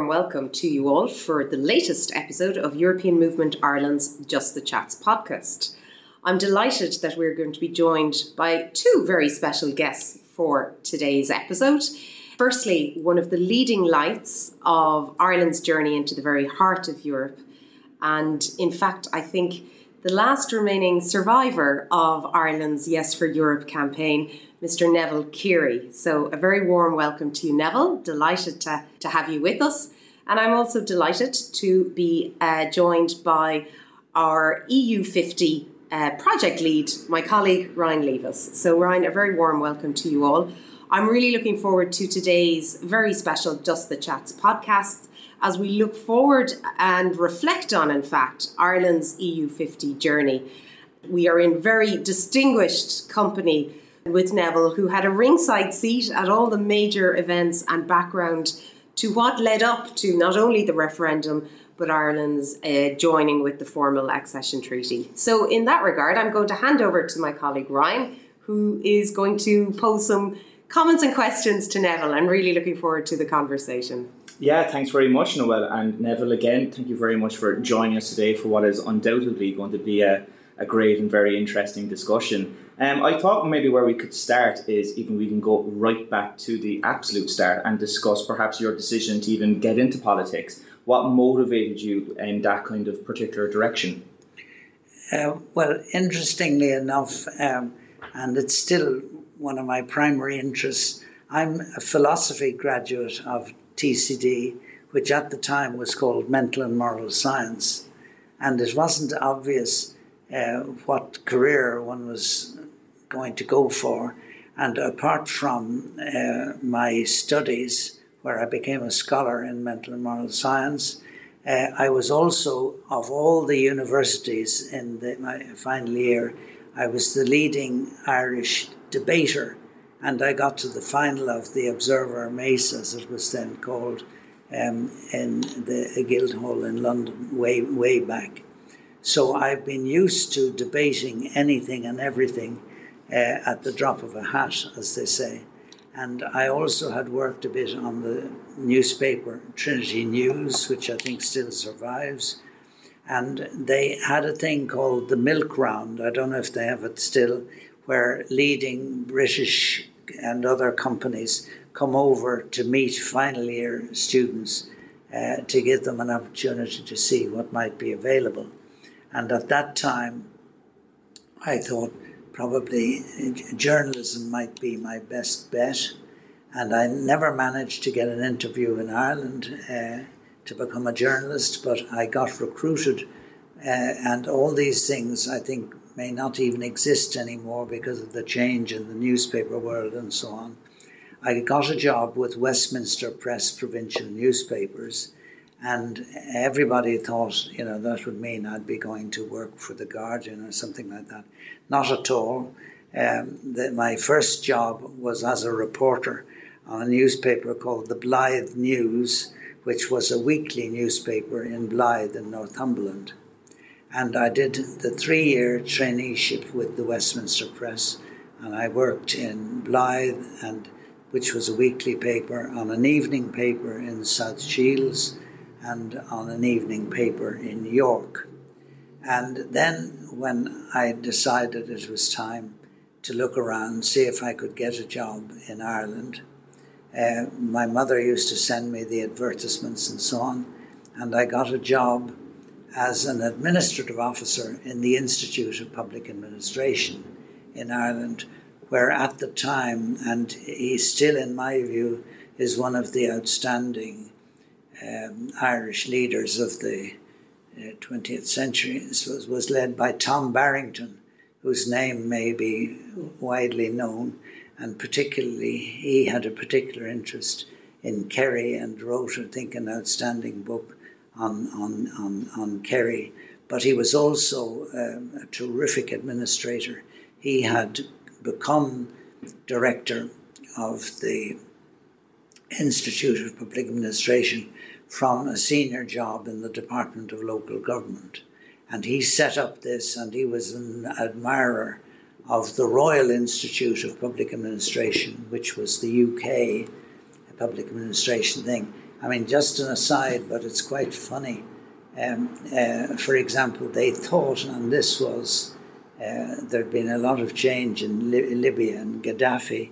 warm welcome to you all for the latest episode of European Movement Ireland's Just the Chats podcast. I'm delighted that we're going to be joined by two very special guests for today's episode. Firstly, one of the leading lights of Ireland's journey into the very heart of Europe, and in fact, I think the last remaining survivor of Ireland's Yes for Europe campaign, Mr. Neville Keery. So, a very warm welcome to you, Neville. Delighted to, to have you with us. And I'm also delighted to be uh, joined by our EU50 uh, project lead, my colleague Ryan Levis. So, Ryan, a very warm welcome to you all. I'm really looking forward to today's very special Just the Chats podcast as we look forward and reflect on, in fact, Ireland's EU50 journey. We are in very distinguished company with Neville, who had a ringside seat at all the major events and background to what led up to not only the referendum but Ireland's uh, joining with the formal accession treaty. So, in that regard, I'm going to hand over to my colleague Ryan, who is going to pose some comments and questions to Neville. I'm really looking forward to the conversation. Yeah, thanks very much, Noelle. And Neville, again, thank you very much for joining us today for what is undoubtedly going to be a, a great and very interesting discussion. Um, I thought maybe where we could start is even we can go right back to the absolute start and discuss perhaps your decision to even get into politics. What motivated you in that kind of particular direction? Uh, well, interestingly enough, um, and it's still one of my primary interests, I'm a philosophy graduate of TCD, which at the time was called Mental and Moral Science. And it wasn't obvious uh, what career one was going to go for. And apart from uh, my studies, where I became a scholar in mental and moral science, uh, I was also, of all the universities in the, my final year, I was the leading Irish debater and I got to the final of the Observer Mace, as it was then called, um, in the Guildhall in London, way way back. So I've been used to debating anything and everything uh, at the drop of a hat, as they say. And I also had worked a bit on the newspaper Trinity News, which I think still survives. And they had a thing called the Milk Round. I don't know if they have it still, where leading British and other companies come over to meet final year students uh, to give them an opportunity to see what might be available. And at that time, I thought probably journalism might be my best bet. And I never managed to get an interview in Ireland uh, to become a journalist, but I got recruited. Uh, and all these things, I think, may not even exist anymore because of the change in the newspaper world and so on. I got a job with Westminster Press provincial newspapers, and everybody thought, you know, that would mean I'd be going to work for The Guardian or something like that. Not at all. Um, the, my first job was as a reporter on a newspaper called the Blyth News, which was a weekly newspaper in Blyth in Northumberland and I did the three year traineeship with the Westminster Press. And I worked in Blyth, and which was a weekly paper, on an evening paper in South Shields, and on an evening paper in New York. And then, when I decided it was time to look around, see if I could get a job in Ireland, uh, my mother used to send me the advertisements and so on, and I got a job as an administrative officer in the Institute of Public Administration in Ireland, where at the time, and he still, in my view, is one of the outstanding um, Irish leaders of the uh, 20th century, was, was led by Tom Barrington, whose name may be widely known, and particularly he had a particular interest in Kerry and wrote, I think, an outstanding book on, on, on, on Kerry, but he was also um, a terrific administrator. He had become director of the Institute of Public Administration from a senior job in the Department of Local Government. And he set up this, and he was an admirer of the Royal Institute of Public Administration, which was the UK public administration thing. I mean, just an aside, but it's quite funny. Um, uh, for example, they thought, and this was, uh, there'd been a lot of change in Li- Libya, and Gaddafi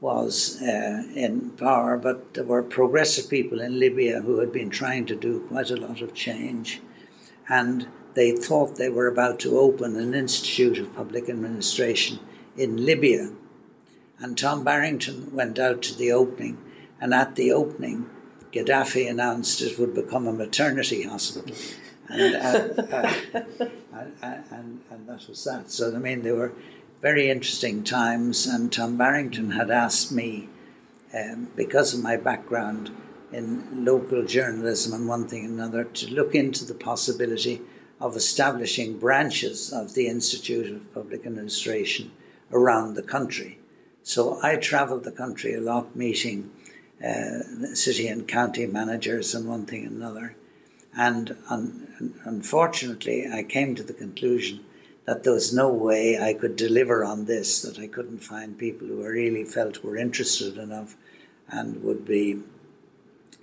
was uh, in power, but there were progressive people in Libya who had been trying to do quite a lot of change. And they thought they were about to open an Institute of Public Administration in Libya. And Tom Barrington went out to the opening, and at the opening, Gaddafi announced it would become a maternity hospital. And, uh, uh, and, and, and, that was that. So, I mean, they were very interesting times, and Tom Barrington had asked me, um, because of my background in local journalism and one thing and another, to look into the possibility of establishing branches of the Institute of Public Administration around the country. So I travelled the country a lot, meeting uh, city and county managers and one thing and another. And un- unfortunately, I came to the conclusion that there was no way I could deliver on this, that I couldn't find people who I really felt were interested enough and would be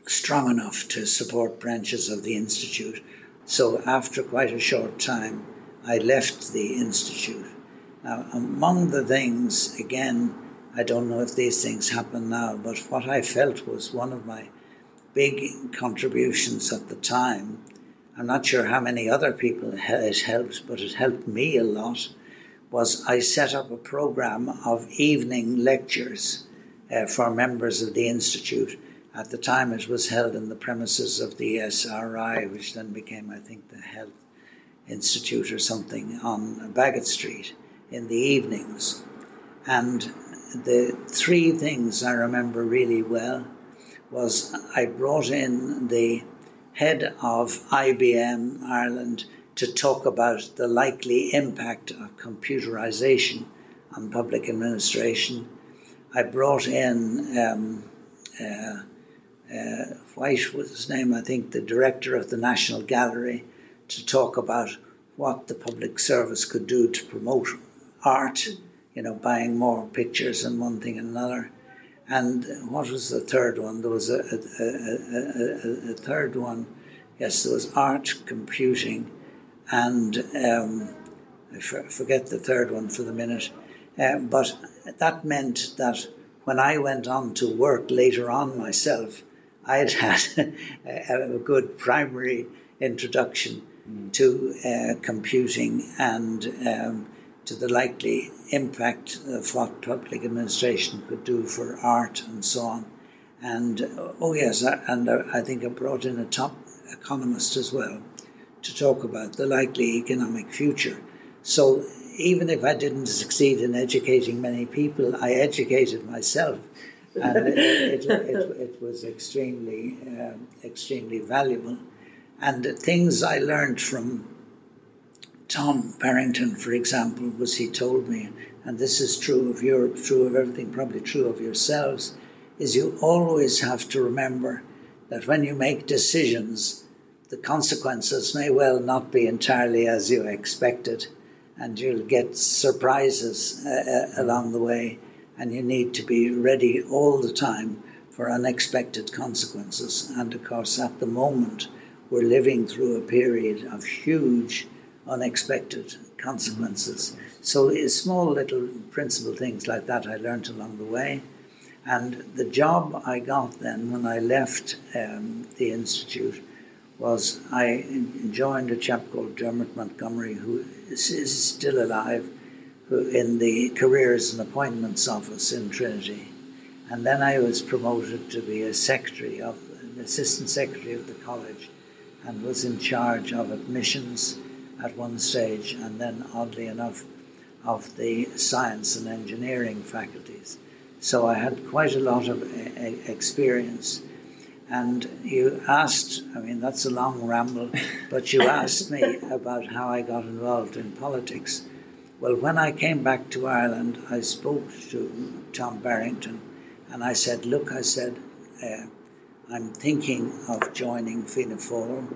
strong enough to support branches of the Institute. So, after quite a short time, I left the Institute. Now, among the things, again, I don't know if these things happen now, but what I felt was one of my big contributions at the time. I'm not sure how many other people it helped, but it helped me a lot. Was I set up a program of evening lectures uh, for members of the Institute. At the time, it was held in the premises of the SRI, which then became, I think, the Health Institute or something on Baggot Street in the evenings. And the three things I remember really well was I brought in the head of IBM Ireland to talk about the likely impact of computerization on public administration. I brought in um, uh, uh, White was his name, I think, the director of the National Gallery, to talk about what the public service could do to promote art you know, buying more pictures and one thing and another. And what was the third one? There was a, a, a, a third one. Yes, there was art, computing, and um, I forget the third one for the minute. Uh, but that meant that when I went on to work later on myself, I had had a good primary introduction mm. to uh, computing and um, to the likely impact of what public administration could do for art and so on. And uh, oh, yes, uh, and I think I brought in a top economist as well to talk about the likely economic future. So even if I didn't succeed in educating many people, I educated myself. and it, it, it, it, was extremely, uh, extremely valuable. And the things I learned from Tom Barrington, for example, was he told me, and this is true of Europe, true of everything, probably true of yourselves, is you always have to remember that when you make decisions, the consequences may well not be entirely as you expected, and you'll get surprises uh, uh along the way, and you need to be ready all the time for unexpected consequences. And of course, at the moment, we're living through a period of huge unexpected consequences. So small little principal things like that I learned along the way. And the job I got then when I left um, the institute was I joined a chap called Dermot Montgomery, who is, is still alive, who in the careers and appointments office in Trinity. And then I was promoted to be a secretary of an assistant secretary of the college and was in charge of admissions at one stage, and then, oddly enough, of the science and engineering faculties. So I had quite a lot of experience. And you asked, I mean, that's a long ramble, but you asked me about how I got involved in politics. Well, when I came back to Ireland, I spoke to Tom Barrington and I said, Look, I said, uh, I'm thinking of joining Fianna Fáil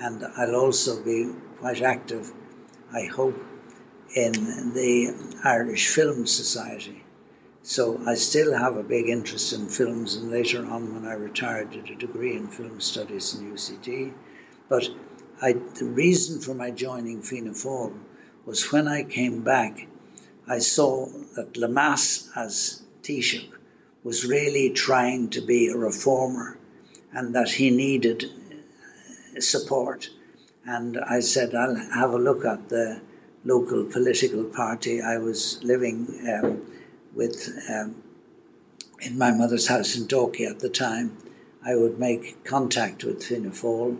and I'll also be quite active, I hope, in the Irish Film Society. So I still have a big interest in films, and later on, when I retired, did a degree in film studies in UCD. But I, the reason for my joining Fianna Fáil was when I came back, I saw that Lemass as Taoiseach was really trying to be a reformer and that he needed support. And I said, I'll have a look at the local political party. I was living um, with um, in my mother's house in Dalkey at the time. I would make contact with Fianna Fáil,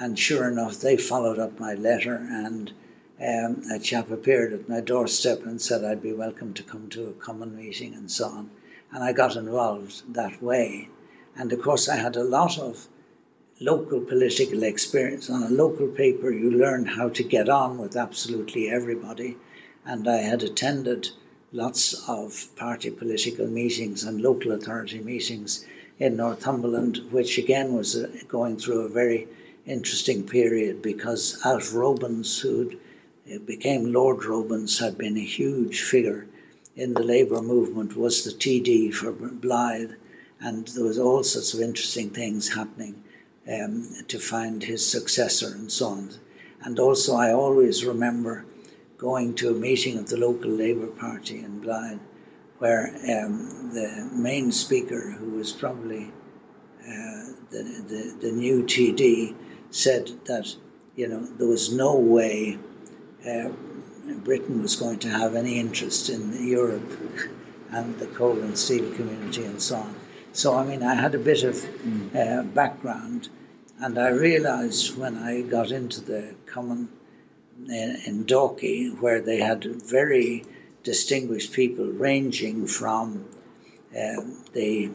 and sure enough, they followed up my letter, and um, a chap appeared at my doorstep and said I'd be welcome to come to a common meeting and so on. And I got involved that way. And of course, I had a lot of local political experience. On a local paper, you learn how to get on with absolutely everybody. And I had attended lots of party political meetings and local authority meetings in Northumberland, which again was uh, going through a very interesting period because Alf Robens, who became Lord Robens, had been a huge figure in the Labour movement, was the TD for Blyth, and there was all sorts of interesting things happening um, to find his successor and so on. And also, I always remember going to a meeting of the local Labour Party in Blyth, where um, the main speaker, who was probably uh, the, the, the new TD, said that you know there was no way uh, Britain was going to have any interest in Europe and the coal and steel community and so on. So, I mean, I had a bit of mm. uh, background, and I realized when I got into the common in, uh, in Dalkey, where they had very distinguished people ranging from uh, the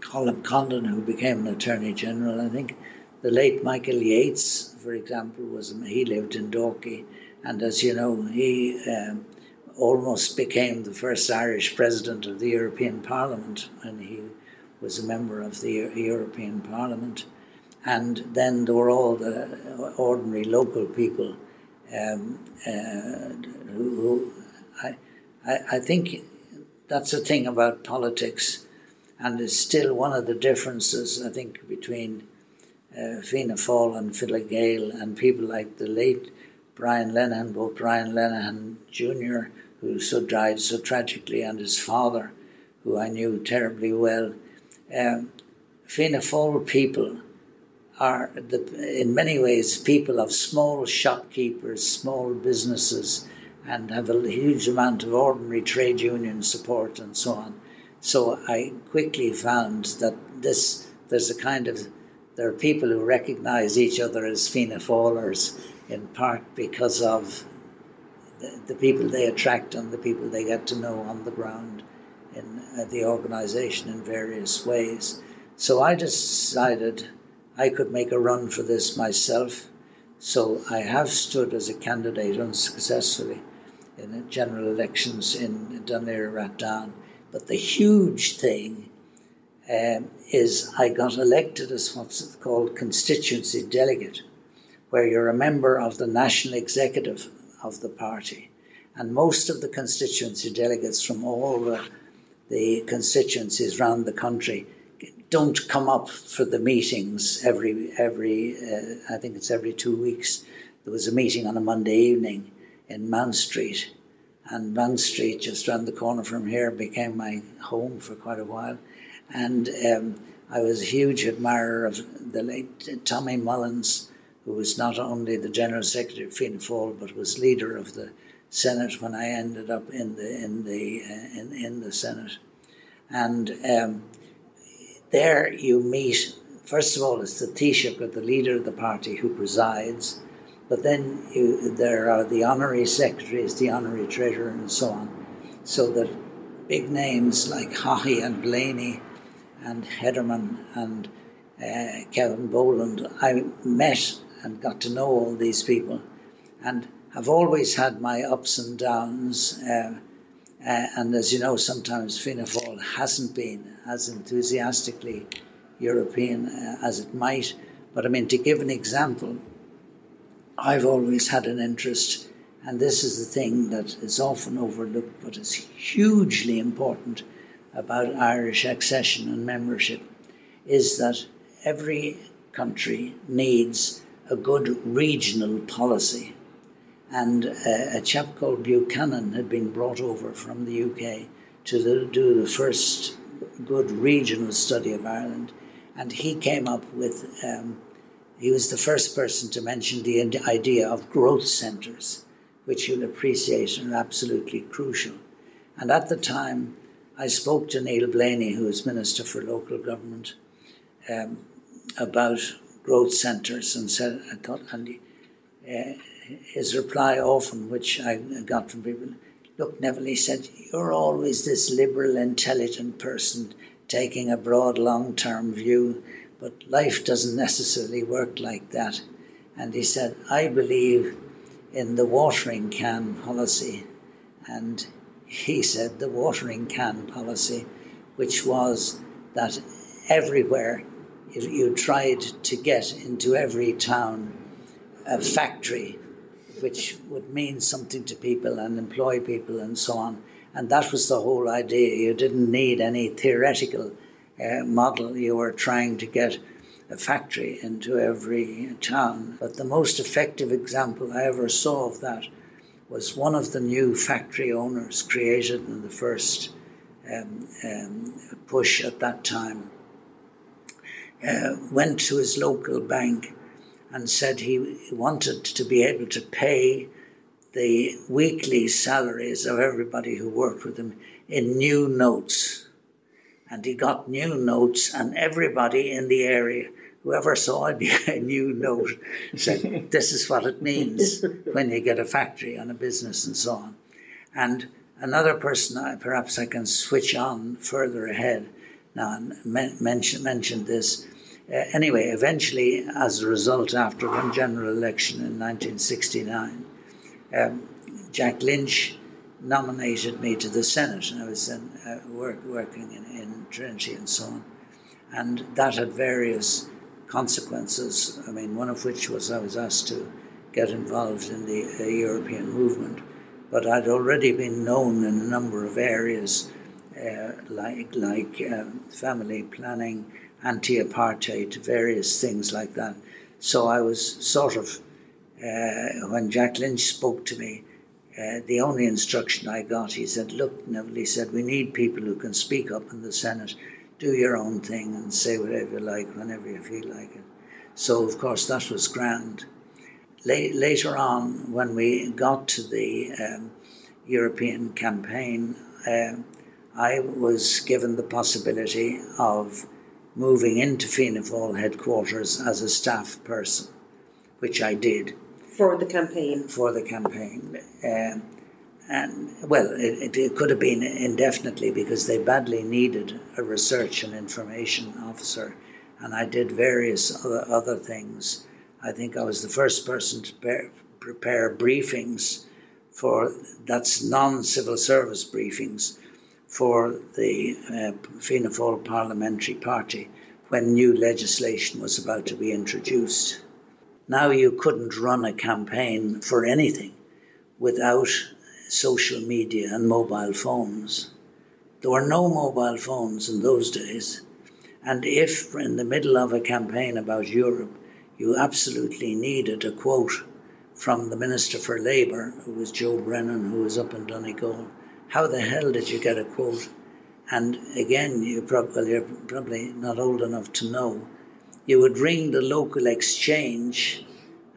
Colm Condon, who became an Attorney General, I think the late Michael Yeats, for example, was he lived in Dalkey, and as you know, he um, almost became the first Irish president of the European Parliament when he was a member of the European Parliament. And then there were all the ordinary local people um, uh, who, who I, I, I think that's the thing about politics, and it's still one of the differences I think between uh, Fianna Fáil and Fine Gael and people like the late Brian Lenihan, both Brian Lenihan Jr who so died so tragically, and his father, who I knew terribly well. Um, Fianna Fáil people are, the, in many ways, people of small shopkeepers, small businesses, and have a huge amount of ordinary trade union support and so on. So I quickly found that this there's a kind of there are people who recognise each other as Fianna Fáilers in part because of the, people they attract and the people they get to know on the ground in uh, the organization in various ways. So I decided I could make a run for this myself. So I have stood as a candidate unsuccessfully in general elections in Dún Laoghaire-Rathdown. But the huge thing um, is I got elected as what's called constituency delegate, where you're a member of the national executive of the party. And most of the constituency delegates from all the, the constituencies around the country don't come up for the meetings every every uh, I think it's every two weeks. There was a meeting on a Monday evening in Mount Street, and Mount Street, just around the corner from here, became my home for quite a while. And um, I was a huge admirer of the late Tommy Mullins, who was not only the General Secretary of Fianna Fáil, but was leader of the Senate when I ended up in the in the uh, in, in the Senate, and um, there you meet. First of all, it's the Taoiseach the leader of the party who presides, but then you, there are the honorary secretaries, the honorary treasurer, and so on. So that big names like Haughey and Blaney and Hederman and uh, Kevin Boland, I met and got to know all these people and have always had my ups and downs. Uh, uh, and as you know, sometimes Fianna Fáil hasn't been as enthusiastically European uh, as it might. But I mean, to give an example, I've always had an interest And this is the thing that is often overlooked, but is hugely important about Irish accession and membership, is that every country needs a good regional policy. And a, a chap called Buchanan had been brought over from the UK to the, do the first good regional study of Ireland. And he came up with, um, he was the first person to mention the idea of growth centres which you'll appreciate are absolutely crucial. And at the time, I spoke to Neil Blaney, who was Minister for Local Government, um, about growth centres and said, I thought, and uh, his reply often, which I got from people, look, Neville, he said, you're always this liberal, intelligent person taking a broad, long term view, but life doesn't necessarily work like that. And he said, I believe in the watering can policy. And he said the watering can policy, which was that everywhere you tried to get into every town a factory which would mean something to people and employ people and so on. And that was the whole idea. You didn't need any theoretical uh, model. You were trying to get a factory into every town. But the most effective example I ever saw of that was one of the new factory owners created in the first um, um, push at that time. Uh, went to his local bank and said he wanted to be able to pay the weekly salaries of everybody who worked with him in new notes. And he got new notes, and everybody in the area whoever saw it a new note said, This is what it means when you get a factory and a business and so on. And another person, I, perhaps I can switch on further ahead now and men- mention, mention this. Uh, anyway, eventually, as a result, after one general election in 1969, um, Jack Lynch nominated me to the Senate, and I was then uh, work, working in, in Trinity and so on. And that had various consequences. I mean, one of which was I was asked to get involved in the uh, European movement, but I'd already been known in a number of areas, uh, like like um, family planning, anti-apartheid, various things like that. So I was sort of uh, when Jack Lynch spoke to me. Uh, the only instruction I got, he said, Look, Neville, he said, we need people who can speak up in the Senate do your own thing and say whatever you like whenever you feel like it. So, of course, that was grand. later on, when we got to the um, European campaign, uh, I was given the possibility of moving into Fianna Fáil headquarters as a staff person, which I did. For the campaign? For the campaign. Um, and well, it, it, could have been indefinitely because they badly needed a research and information officer, and I did various other other things. I think I was the first person to prepare, prepare briefings for that's non-civil service briefings for the uh, Fianna Fáil Parliamentary Party when new legislation was about to be introduced. Now you couldn't run a campaign for anything without social media and mobile phones. There were no mobile phones in those days. And if in the middle of a campaign about Europe, you absolutely needed a quote from the Minister for Labour, who was Joe Brennan, who was up in Donegal, how the hell did you get a quote? And again, you probably, you're probably not old enough to know. You would ring the local exchange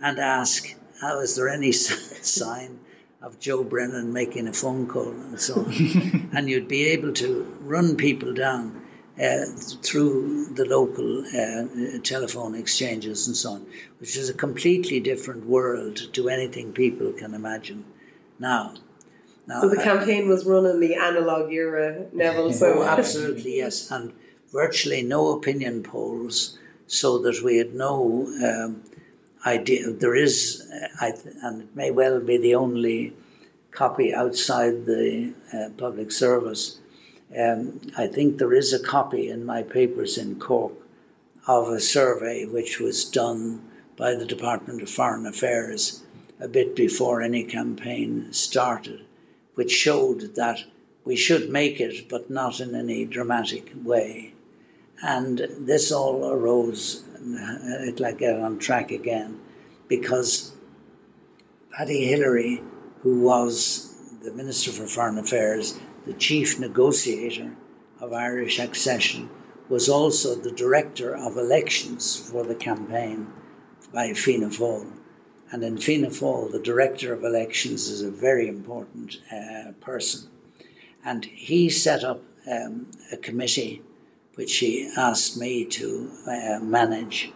and ask, "How is there any sign of Joe Brennan making a phone call and so on. and you'd be able to run people down uh, through the local uh, telephone exchanges and so on, which is a completely different world to anything people can imagine now. Now, so the campaign was run in the analog era, Neville. So oh, absolutely yes, and virtually no opinion polls, so that we had no um, idea. There is, I th- and it may well be the only copy outside the uh, public service. Um, I think there is a copy in my papers in Cork of a survey which was done by the Department of Foreign Affairs a bit before any campaign started, which showed that we should make it, but not in any dramatic way. And this all arose, uh, it like get on track again, because Paddy Hillery, who was the Minister for Foreign Affairs, the chief negotiator of Irish accession, was also the director of elections for the campaign by Fianna Fáil. And in Fianna Fáil, the director of elections is a very important uh, person. And he set up um, a committee which he asked me to uh, manage,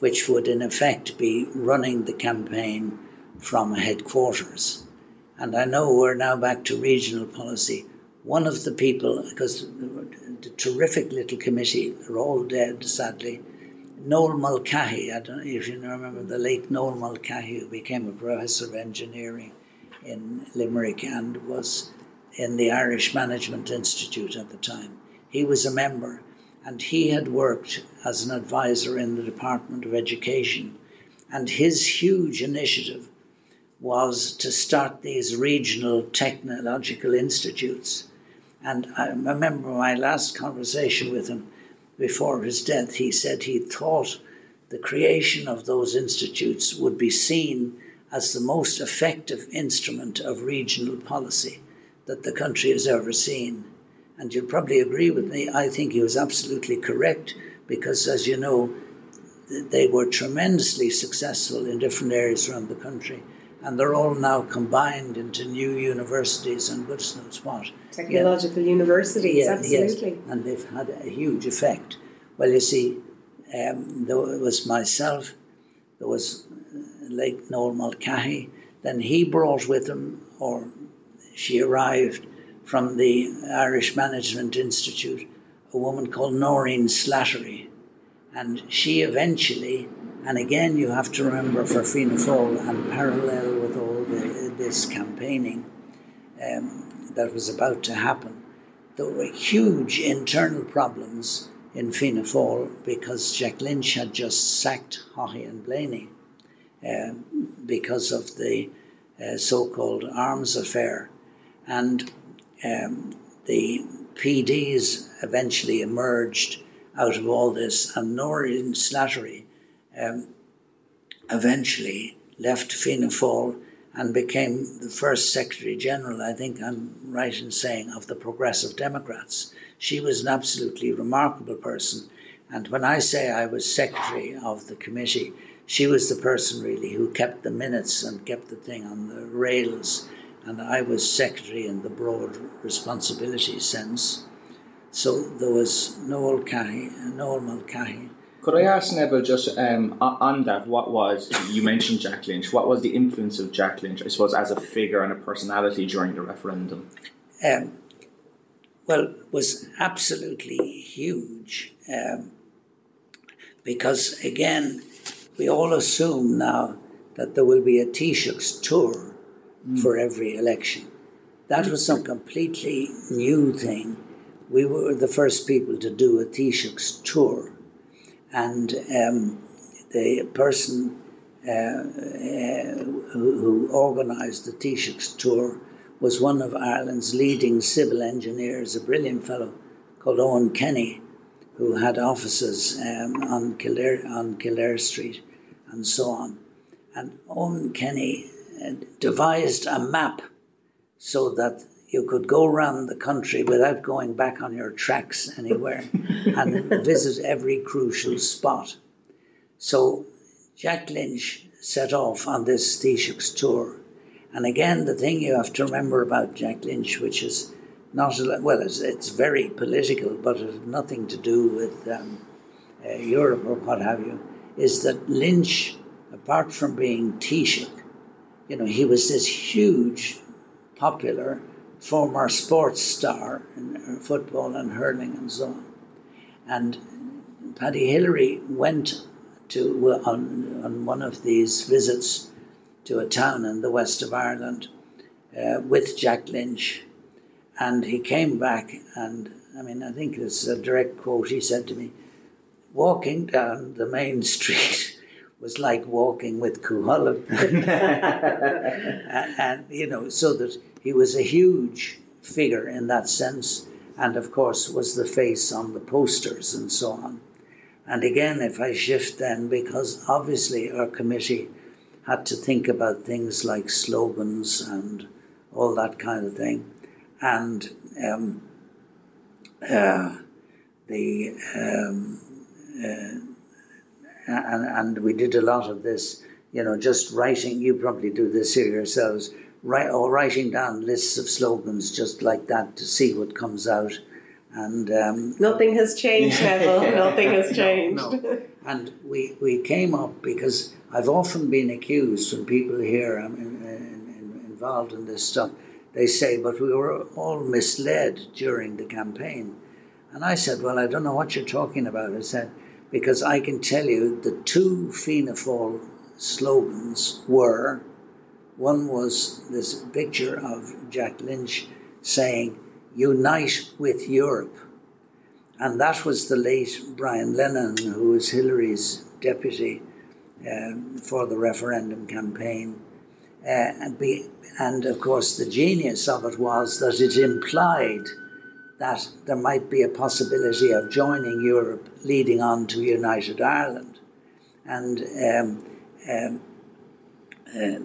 which would in effect be running the campaign from headquarters. And I know we're now back to regional policy. One of the people, because the terrific little committee, they're all dead, sadly. Noel Mulcahy, I don't know if you remember the late Noel Mulcahy, who became a professor of engineering in Limerick and was in the Irish Management Institute at the time. He was a member and he had worked as an advisor in the Department of Education. And his huge initiative was to start these regional technological institutes. And I remember my last conversation with him before his death. He said he thought the creation of those institutes would be seen as the most effective instrument of regional policy that the country has ever seen. And you'll probably agree with me, I think he was absolutely correct because, as you know, they were tremendously successful in different areas around the country and they're all now combined into new universities and goodness knows what. Technological yeah. universities, yeah, absolutely. Yes. And they've had a huge effect. Well, you see, um, there was myself, there was late Noel Mulcahy, then he brought with him, or she arrived from the Irish Management Institute, a woman called Noreen Slattery. And she eventually and again, you have to remember for Fianna Fáil and parallel with all the, this campaigning um, that was about to happen, there were huge internal problems in Fianna Fáil because Jack Lynch had just sacked Haughey and Blaney um, because of the uh, so-called arms affair, and um, the PDs eventually emerged out of all this, and Noreen Slattery um, eventually left Fianna Fáil and became the first Secretary General, I think I'm right in saying, of the Progressive Democrats. She was an absolutely remarkable person. And when I say I was Secretary of the committee, she was the person really who kept the minutes and kept the thing on the rails. And I was Secretary in the broad responsibility sense. So there was Noel Cahy, Noel Mulcahy, could I ask Neville just um, on that? What was you mentioned Jack Lynch? What was the influence of Jack Lynch? I suppose as a figure and a personality during the referendum. Um, well, was absolutely huge um, because again, we all assume now that there will be a Taoiseach's tour mm. for every election. That was some completely new thing. We were the first people to do a Taoiseach's tour and um, the person uh, uh, who, who organised the Taoiseach's tour was one of Ireland's leading civil engineers, a brilliant fellow called Owen Kenny, who had offices um, on, Kildare, on Kildare Street and so on. And Owen Kenny uh, devised a map so that you could go around the country without going back on your tracks anywhere and visit every crucial spot. So Jack Lynch set off on this Taoiseach's tour. And again, the thing you have to remember about Jack Lynch, which is not, well, it's, it's very political, but it has nothing to do with um, uh, Europe or what have you, is that Lynch, apart from being Taoiseach, you know, he was this huge, popular former sports star in football and hurling and so on. And Paddy Hillery went to on, on one of these visits to a town in the west of Ireland uh, with Jack Lynch, and he came back and I mean I think it's a direct quote. He said to me, "Walking down the main street." Was like walking with Cuchulainn. and, and, you know, so that he was a huge figure in that sense, and of course was the face on the posters and so on. And again, if I shift then, because obviously our committee had to think about things like slogans and all that kind of thing, and um, uh, the um, uh, and, and we did a lot of this, you know, just writing. You probably do this here yourselves, write, or writing down lists of slogans just like that to see what comes out. And um, nothing has changed, Neville. nothing has changed. No, no. And we, we came up because I've often been accused when people here I'm in, in, involved in this stuff. They say, but we were all misled during the campaign. And I said, well, I don't know what you're talking about. I said, because I can tell you the two Fianna Fáil slogans were one was this picture of Jack Lynch saying, Unite with Europe. And that was the late Brian Lenihan, who was Hillery's deputy uh, for the referendum campaign. Uh, and, be, and of course, the genius of it was that it implied that there might be a possibility of joining Europe leading on to United Ireland. And um, um, uh,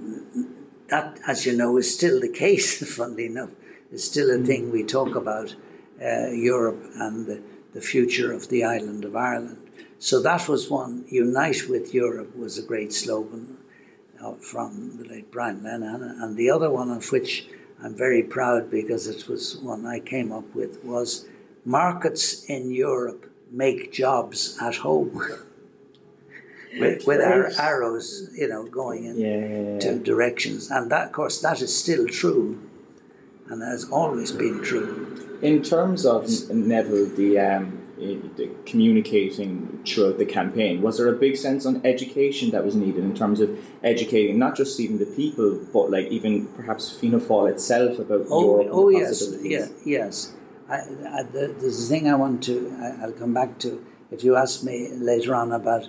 that, as you know, is still the case, funnily enough. It's still a thing we talk about uh, Europe and the, the future of the island of Ireland. So that was one. Unite with Europe was a great slogan uh, from the late Brian Lenihan. And the other one of which I'm very proud because it was one I came up with was markets in Europe make jobs at home. with, with our arrows, you know, going in yeah, yeah, yeah. two directions. And that, of course, that is still true and has always been true. In terms of Neville, the um, communicating throughout the campaign. Was there a big sense on education that was needed in terms of educating not just even the people, but like even perhaps Fianna Fáil itself about oh, Europe? Oh yes, yeah, yes. I, I, there's a thing I want to. I, I'll come back to if you ask me later on about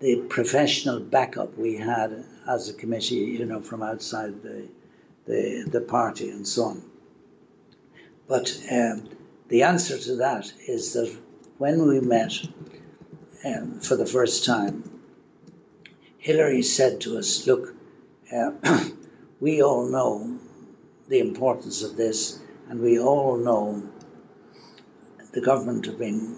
the professional backup we had as a committee, you know, from outside the the, the party and so on. But um, the answer to that is that when we met um, for the first time, Hillery said to us, Look, uh, we all know the importance of this, and we all know the government have been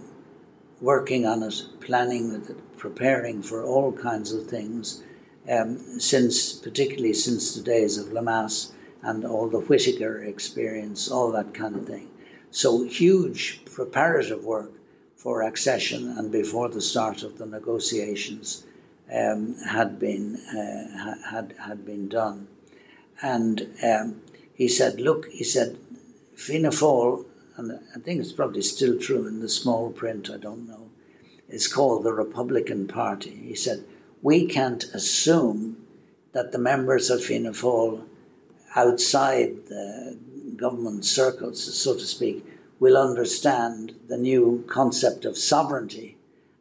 working on it, planning it, preparing for all kinds of things um, since, particularly since the days of Lemass and all the Whitaker experience, all that kind of thing. So huge preparative work for accession and before the start of the negotiations um, had been uh, had had been done, and um, he said, "Look," he said, "Fianna Fáil, and I think it's probably still true in the small print. I don't know. Is called the Republican Party." He said, "We can't assume that the members of Fianna Fáil outside the government circles, so to speak, will understand the new concept of sovereignty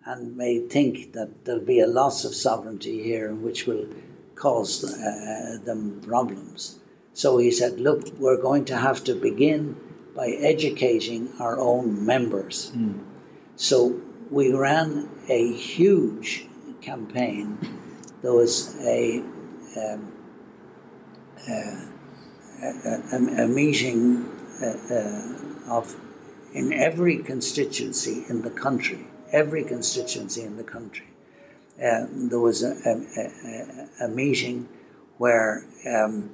and may think that there'll be a loss of sovereignty here which will cause uh, them problems. So he said, look, we're going to have to begin by educating our own members. Mm. So we ran a huge campaign. There was a, um, uh, a, a, a, meeting uh, uh of in every constituency in the country, every constituency in the country, uh, there was a, a, a, meeting where um,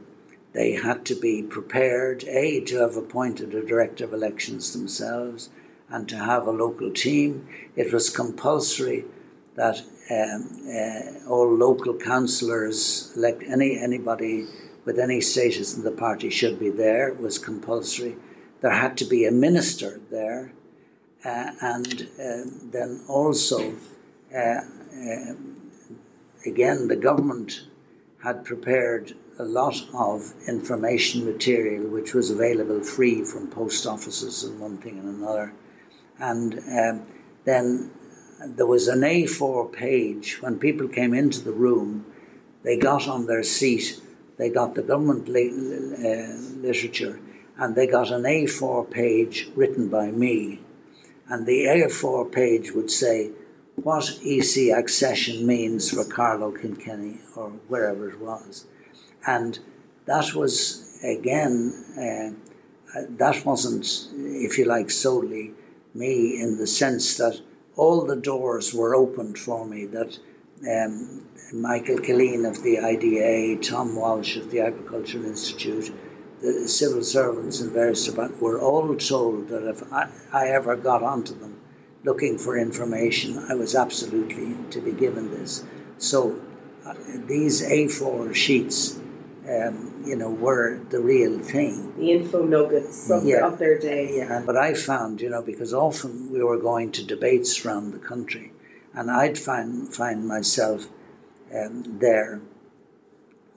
they had to be prepared, A, to have appointed a director of elections themselves and to have a local team. It was compulsory that um, uh, all local councillors, any anybody with any status in the party should be there. It was compulsory there had to be a minister there, uh, and uh, then also, uh, uh, again, the government had prepared a lot of information material which was available free from post offices and one thing and another. And um, then there was an A4 page when people came into the room. They got on their seat. They got the government li- uh, literature, and they got an A4 page written by me. And the A4 page would say what EC accession means for Carlow Kilkenny or wherever it was. And that was, again, uh, that wasn't, if you like, solely me in the sense that all the doors were opened for me that um, Michael Killeen of the IDA, Tom Walsh of the Agricultural Institute, the civil servants in various departments were all told that if I, I ever got onto them looking for information, I was absolutely to be given this. So uh, these A4 sheets, um, you know, were the real thing. The info nuggets of, Yeah. of their day. Yeah, but I found, you know, because often we were going to debates around the country, and I'd find find myself um, there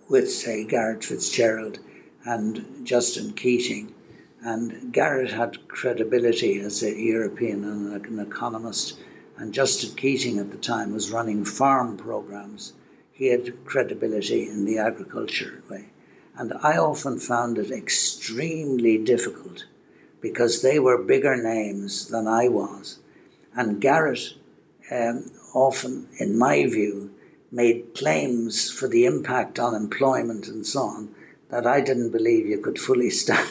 with, say, Garret Fitzgerald and Justin Keating, and Garret had credibility as a European and an economist, and Justin Keating at the time was running farm programs. He had credibility in the agriculture way, and I often found it extremely difficult because they were bigger names than I was. And Garret um, often, in my view, made claims for the impact on employment and so on that I didn't believe you could fully stand,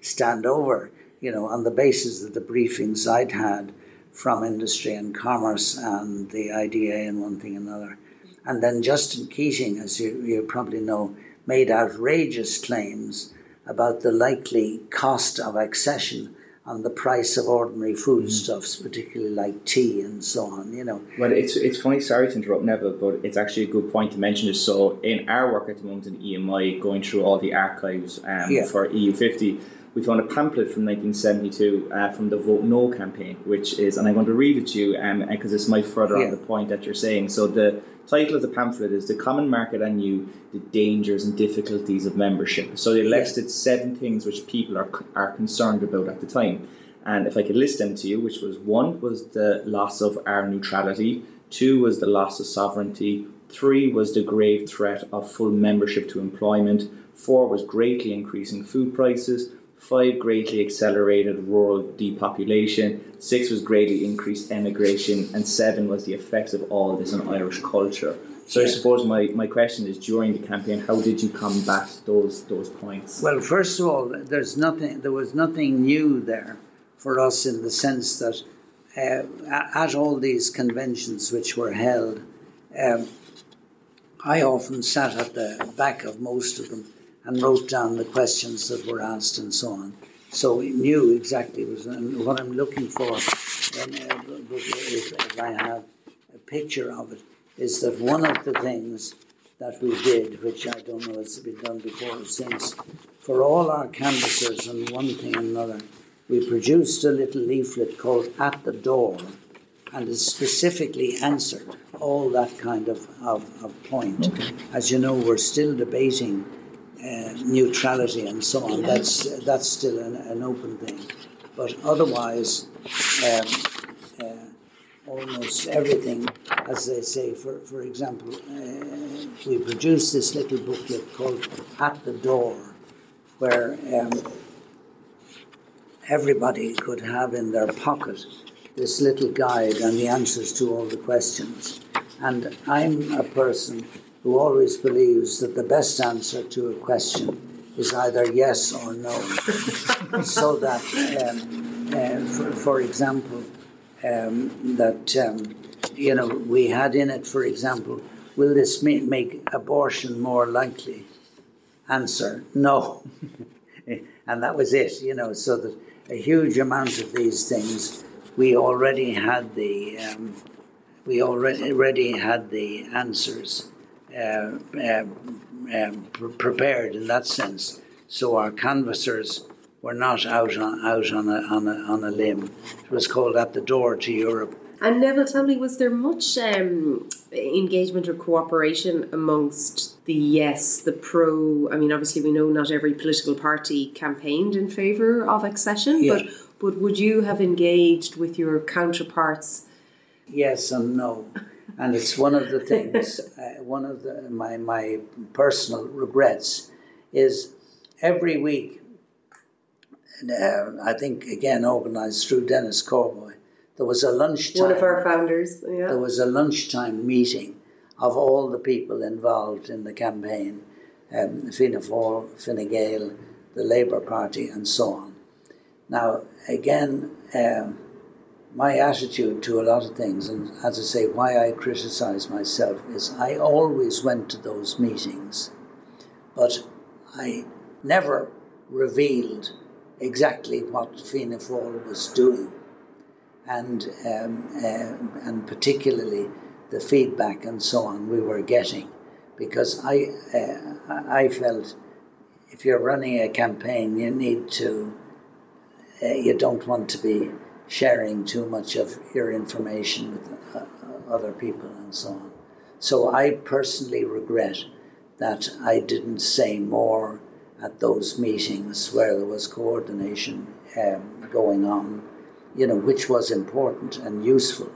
stand over, you know, on the basis of the briefings I'd had from industry and commerce and the IDA and one thing and another. And then Justin Keating, as you, you probably know, made outrageous claims about the likely cost of accession on the price of ordinary foodstuffs, particularly like tea and so on, you know. Well, it's it's funny. Sorry to interrupt, Neville, but it's actually a good point to mention. Is so in our work at the moment in EMI, going through all the archives um, Yeah. for EU50, we found a pamphlet from 1972 uh, from the Vote No campaign, which is, and I'm going to read it to you, um, because this might further Yeah. on the point that you're saying. So the title of the pamphlet is "The Common Market and You: The Dangers and Difficulties of Membership." So they listed seven things which people are are concerned about at the time. And if I could list them to you, which was one was the loss of our neutrality, two was the loss of sovereignty, three was the grave threat of full membership to employment, four was greatly increasing food prices, five greatly accelerated rural depopulation, six was greatly increased emigration, and seven was the effects of all this on Irish culture. So I suppose my, my question is during the campaign, how did you combat those those points? Well, first of all, there's nothing. There was nothing new there for us in the sense that uh, at all these conventions which were held, um, I often sat at the back of most of them and wrote down the questions that were asked and so on. So we knew exactly was and what I'm looking for. And, uh, if, if I have a picture of it, is that one of the things that we did, which I don't know has been done before or since, for all our canvassers and one thing and another, we produced a little leaflet called At the Door, and it specifically answered all that kind of, of, of point. As you know, we're still debating uh, neutrality and so on. That's, that's still an, an open thing. But otherwise, um, uh, almost everything, as they say. For, for example, uh, we produced this little booklet called At the Door, where um, everybody could have in their pocket this little guide and the answers to all the questions. And I'm a person who always believes that the best answer to a question is either yes or no. so that, um, uh, for, for example, um, that um, you know we had in it, for example, will this make abortion more likely? Answer: No, and that was it. You know, so that a huge amount of these things we already had the um, we already already had the answers uh, um, um, prepared in that sense. So our canvassers were not out on out on a, on a on a limb. It was called at the door to Europe. And Neville, tell me, was there much um, engagement or cooperation amongst the yes, the pro? I mean, obviously, we know not every political party campaigned in favour of accession, but but would you have engaged with your counterparts Yes and no. And it's one of the things, uh, one of the, my, my personal regrets is every week, uh, I think again organised through Denis Corboy, there was a lunchtime. One of our founders, yeah. There was a lunchtime meeting of all the people involved in the campaign um, Fianna Fáil, Fine Gael, the Labour Party, and so on. Now, again, um, my attitude to a lot of things, and as I say, why I criticise myself, is I always went to those meetings, but I never revealed exactly what Fianna Fáil was doing, and um, uh, and particularly the feedback and so on we were getting, because I uh, I felt if you're running a campaign, you need to uh, you don't want to be sharing too much of your information with uh, other people and so on. So I personally regret that I didn't say more at those meetings where there was coordination um, going on, you know, which was important and useful.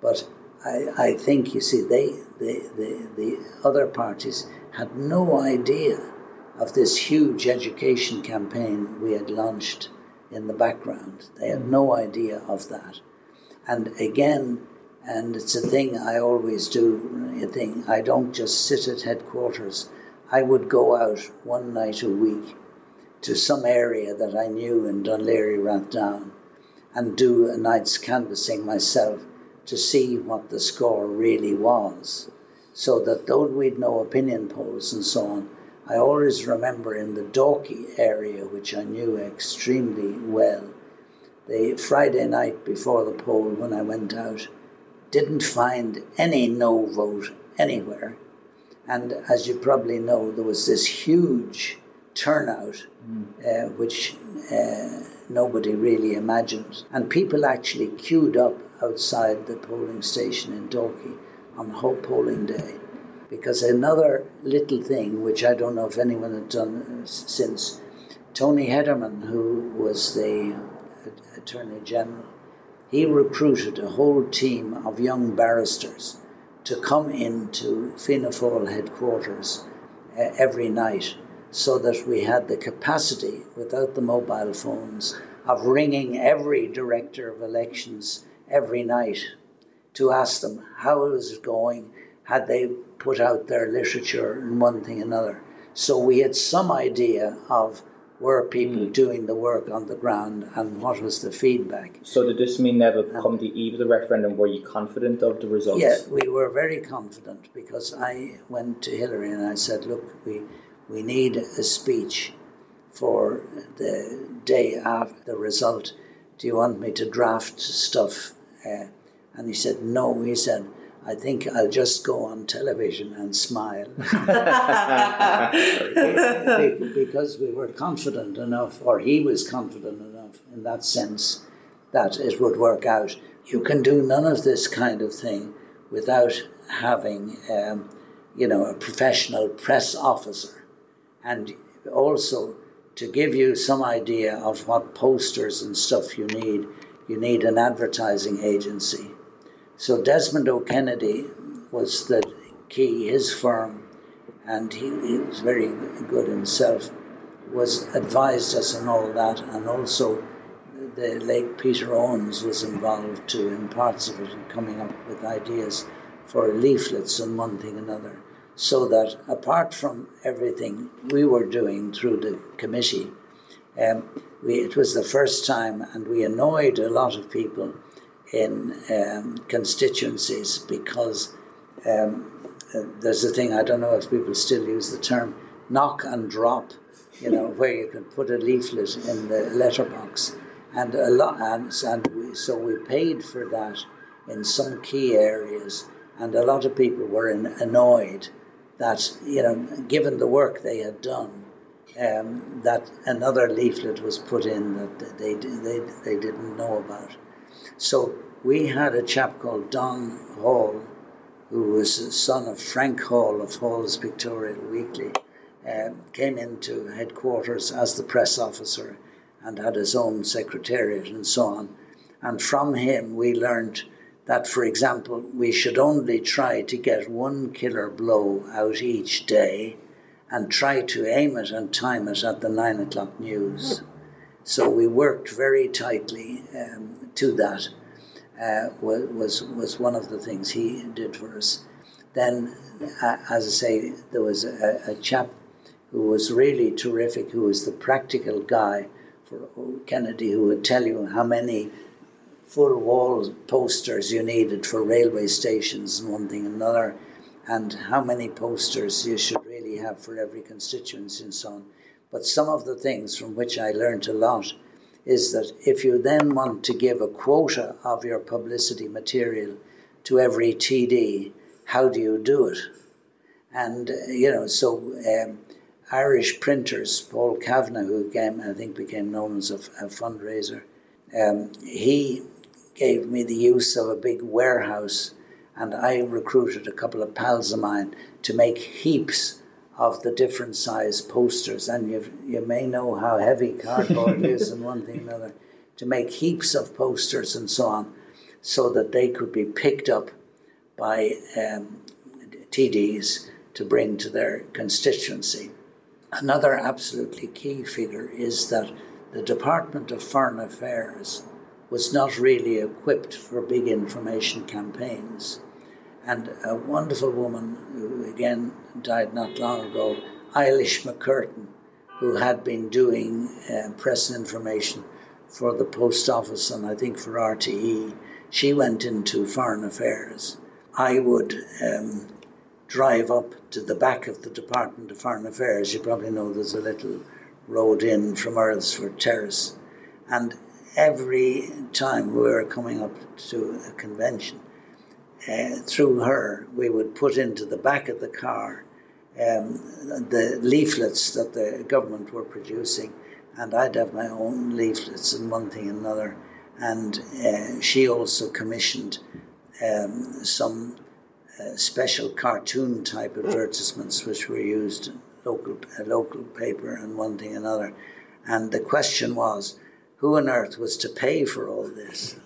But I, I think, you see, they, the, the, the other parties had no idea of this huge education campaign we had launched in the background. They had no idea of that. And again, and it's a thing I always do, a thing, I don't just sit at headquarters. I would go out one night a week to some area that I knew in Dún Laoghaire Rathdown and do a night's canvassing myself to see what the score really was. So that though we'd no opinion polls and so on, I always remember in the Dalkey area, which I knew extremely well, the Friday night before the poll when I went out, didn't find any no vote anywhere. And as you probably know, there was this huge turnout, mm. uh, which uh, nobody really imagined. And people actually queued up outside the polling station in Dalkey on whole polling day. Because another little thing, which I don't know if anyone had done since, Tony Hederman, who was the Attorney General, he recruited a whole team of young barristers to come into Fianna Fáil headquarters uh, every night so that we had the capacity, without the mobile phones, of ringing every director of elections every night to ask them how it was going, had they put out their literature and one thing another. So we had some idea of were people mm. doing the work on the ground and what was the feedback. So did this mean never come the eve of the referendum? Were you confident of the results? Yeah, we were very confident because I went to Hillery and I said, look, we, we need a speech for the day after the result. Do you want me to draft stuff? Uh, and he said, no. He said, I think I'll just go on television and smile. because we were confident enough, or he was confident enough in that sense, that it would work out. You can do none of this kind of thing without having, um, you know, a professional press officer. And also, to give you some idea of what posters and stuff you need, you need an advertising agency so Desmond O'Kennedy was the key, his firm, and he, he was very good himself, was advised us and all that, and also the late Peter Owens was involved too in parts of it coming up with ideas for leaflets and one thing another. So that apart from everything we were doing through the committee, um, we, it was the first time, and we annoyed a lot of people in um, constituencies because um, there's a thing, I don't know if people still use the term knock and drop, you know, where you can put a leaflet in the letterbox. And a lot, and, and we, so we paid for that in some key areas, and a lot of people were in, annoyed that, you know, given the work they had done, um, that another leaflet was put in that they, they, they didn't know about. So we had a chap called Don Hall, who was the son of Frank Hall of Hall's Pictorial Weekly, uh, came into headquarters as the press officer and had his own secretariat and so on. And from him, we learned that, for example, we should only try to get one killer blow out each day and try to aim it and time it at the nine o'clock news. So we worked very tightly um, to that. Uh, was was one of the things he did for us. Then, uh, as I say, there was a, a, chap who was really terrific, who was the practical guy for Kennedy, who would tell you how many full wall posters you needed for railway stations and one thing and another, and how many posters you should really have for every constituency and so on. But some of the things from which I learned a lot is that if you then want to give a quota of your publicity material to every TD, how do you do it? And, uh, you know, so um, Irish printers, Paul Kavanagh, who came, I think became known as a, a fundraiser, um, he gave me the use of a big warehouse, and I recruited a couple of pals of mine to make heaps of the different size posters, and you you may know how heavy cardboard is, and one thing or another, to make heaps of posters and so on, so that they could be picked up by um, TDs to bring to their constituency. Another absolutely key figure is that the Department of Foreign Affairs was not really equipped for big information campaigns. And a wonderful woman who again died not long ago, Eilish McCurtain, who had been doing uh, press information for the post office and I think for RTE, she went into foreign affairs. I would um, drive up to the back of the Department of Foreign Affairs. You probably know there's a little road in from Earlsfort Terrace. And every time we were coming up to a convention, uh, through her, we would put into the back of the car um, the leaflets that the government were producing, and I'd have my own leaflets and one thing and another. And uh, she also commissioned um, some uh, special cartoon type advertisements, which were used in local a local paper and one thing and another. And the question was, who on earth was to pay for all this?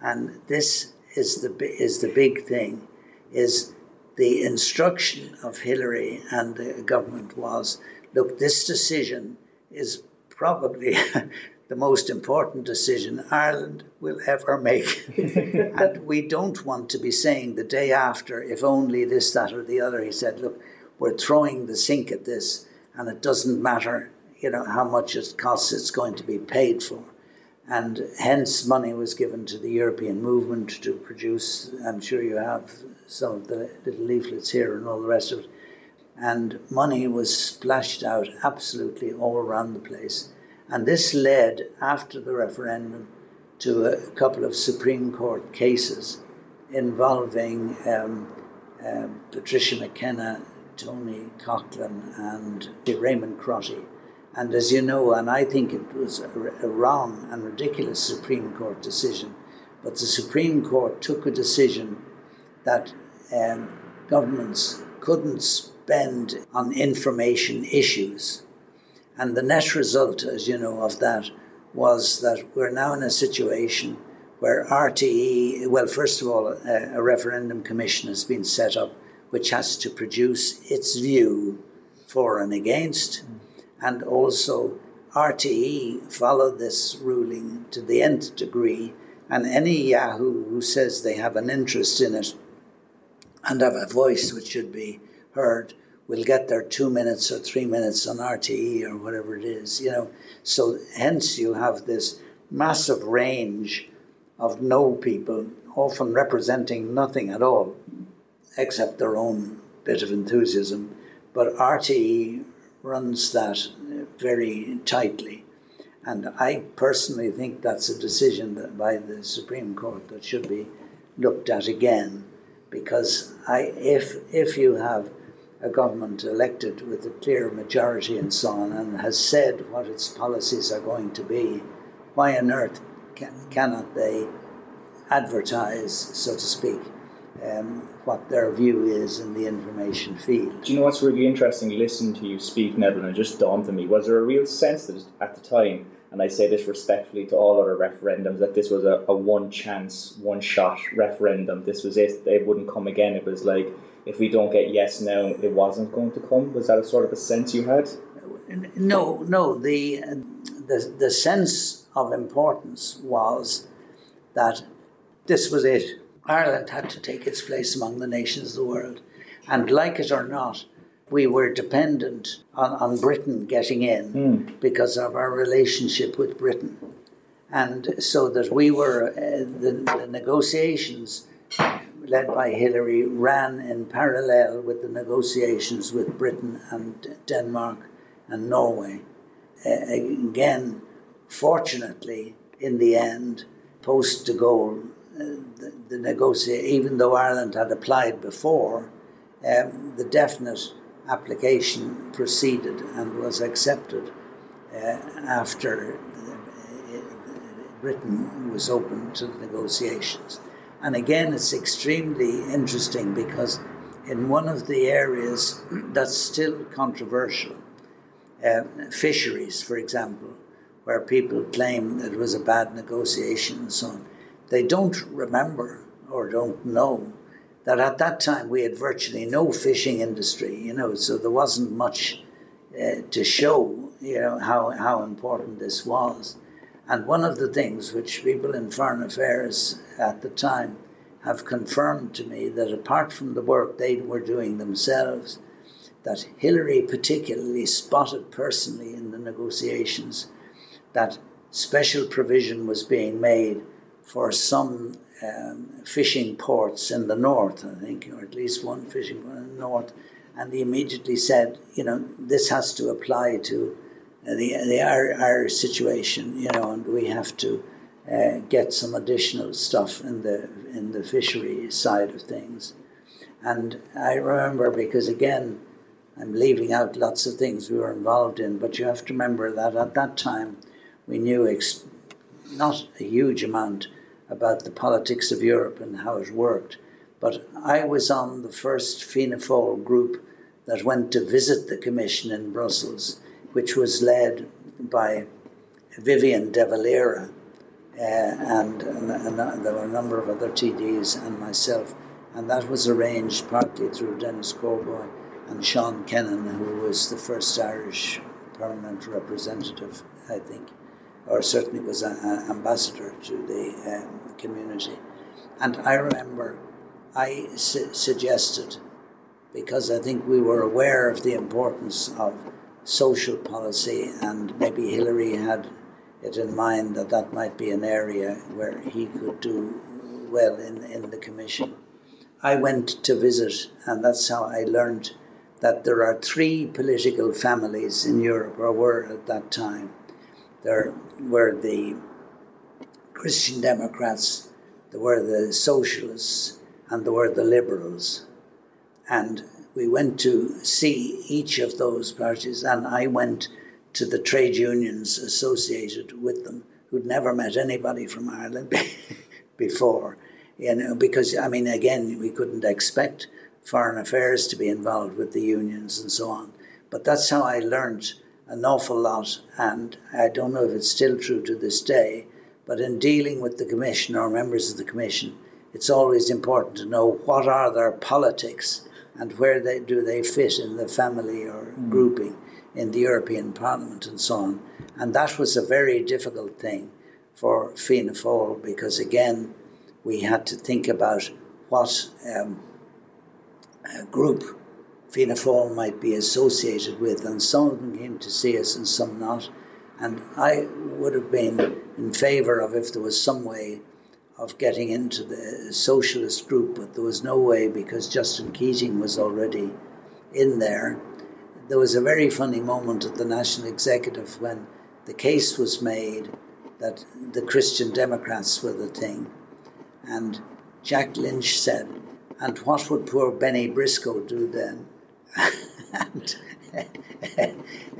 And this is the is the big thing, is the instruction of Hillery and the government was, look, this decision is probably the most important decision Ireland will ever make. and we don't want to be saying the day after, if only this, that, or the other. He said, look, we're throwing the sink at this, and it doesn't matter, you know, how much it costs, it's going to be paid for and hence money was given to the European movement to produce. I'm sure you have some of the little leaflets here and all the rest of it. And money was splashed out absolutely all around the place. And this led, after the referendum, to a couple of Supreme Court cases involving um, uh, Patricia McKenna, Tony Coughlan, and Raymond Crotty and as you know, and I think it was a, a wrong and ridiculous Supreme Court decision, but the Supreme Court took a decision that um, governments couldn't spend on information issues. And the net result, as you know, of that was that we're now in a situation where RTE, well, first of all, a, a referendum commission has been set up which has to produce its view for and against. Mm and also RTE followed this ruling to the nth degree, and any Yahoo who says they have an interest in it and have a voice which should be heard will get their two minutes or three minutes on RTE or whatever it is, you know. So hence you have this massive range of no people, often representing nothing at all except their own bit of enthusiasm. But RTE runs that uh, very tightly. And I personally think that's a decision that by the Supreme Court that should be looked at again, because I, if if you have a government elected with a clear majority and so on, and has said what its policies are going to be, why on earth can, cannot they advertise, so to speak, um, what their view is in the information field. Do you know what's really interesting listening to you speak, Neville, and it just dawned on me? Was there a real sense that at the time and I say this respectfully to all other referendums, that this was a, a one chance, one shot referendum. This was it. They wouldn't come again. It was like, if we don't get yes now, it wasn't going to come. Was that a sort of a sense you had? No, no. The, the, the sense of importance was that this was it. Ireland had to take its place among the nations of the world. And like it or not, we were dependent on, on Britain getting in mm. because of our relationship with Britain. And so that we were, uh, the, the negotiations led by Hillery ran in parallel with the negotiations with Britain and Denmark and Norway. Uh, again, fortunately, in the end, post de Gaulle, the, the even though Ireland had applied before, um, the definite application proceeded and was accepted uh, after uh, Britain was open to the negotiations. And again, it's extremely interesting because in one of the areas that's still controversial, uh, fisheries, for example, where people claim that it was a bad negotiation and so on, they don't remember or don't know that at that time we had virtually no fishing industry, you know, so there wasn't much uh, to show, you know, how, how important this was. And one of the things which people in foreign affairs at the time have confirmed to me that apart from the work they were doing themselves, that Hillery particularly spotted personally in the negotiations that special provision was being made for some um, fishing ports in the north, I think, or at least one fishing port in the north, and he immediately said, you know, this has to apply to uh, the the our, our situation, you know, and we have to uh, get some additional stuff in the in the fishery side of things. And I remember because again, I'm leaving out lots of things we were involved in, but you have to remember that at that time we knew ex- not a huge amount about the politics of Europe and how it worked. But I was on the first Fianna Fáil group that went to visit the Commission in Brussels, which was led by Vivion De Valera, uh, and, and, and, there were a number of other TDs and myself. And that was arranged partly through Denis Corboy and Sean Kennan, who was the first Irish permanent representative, I think or certainly was an ambassador to the um, community. And I remember I su- suggested, because I think we were aware of the importance of social policy, and maybe Hillery had it in mind that that might be an area where he could do well in, in the commission. I went to visit, and that's how I learned that there are three political families in Europe, or were at that time there were the Christian Democrats, there were the Socialists, and there were the Liberals. And we went to see each of those parties, and I went to the trade unions associated with them who'd never met anybody from Ireland before. You know, because I mean, again, we couldn't expect foreign affairs to be involved with the unions and so on. But that's how I learned an awful lot, and I don't know if it's still true to this day, but in dealing with the Commission or members of the Commission, it's always important to know what are their politics and where they do they fit in the family or mm. grouping in the European Parliament and so on. And that was a very difficult thing for Fianna Fáil because again we had to think about what um, group Fianna Fáil might be associated with, and some of them came to see us and some not. And I would have been in favour of if there was some way of getting into the socialist group, but there was no way because Justin Keating was already in there. There was a very funny moment at the National Executive when the case was made that the Christian Democrats were the thing. And Jack Lynch said, And what would poor Benny Briscoe do then? And, uh,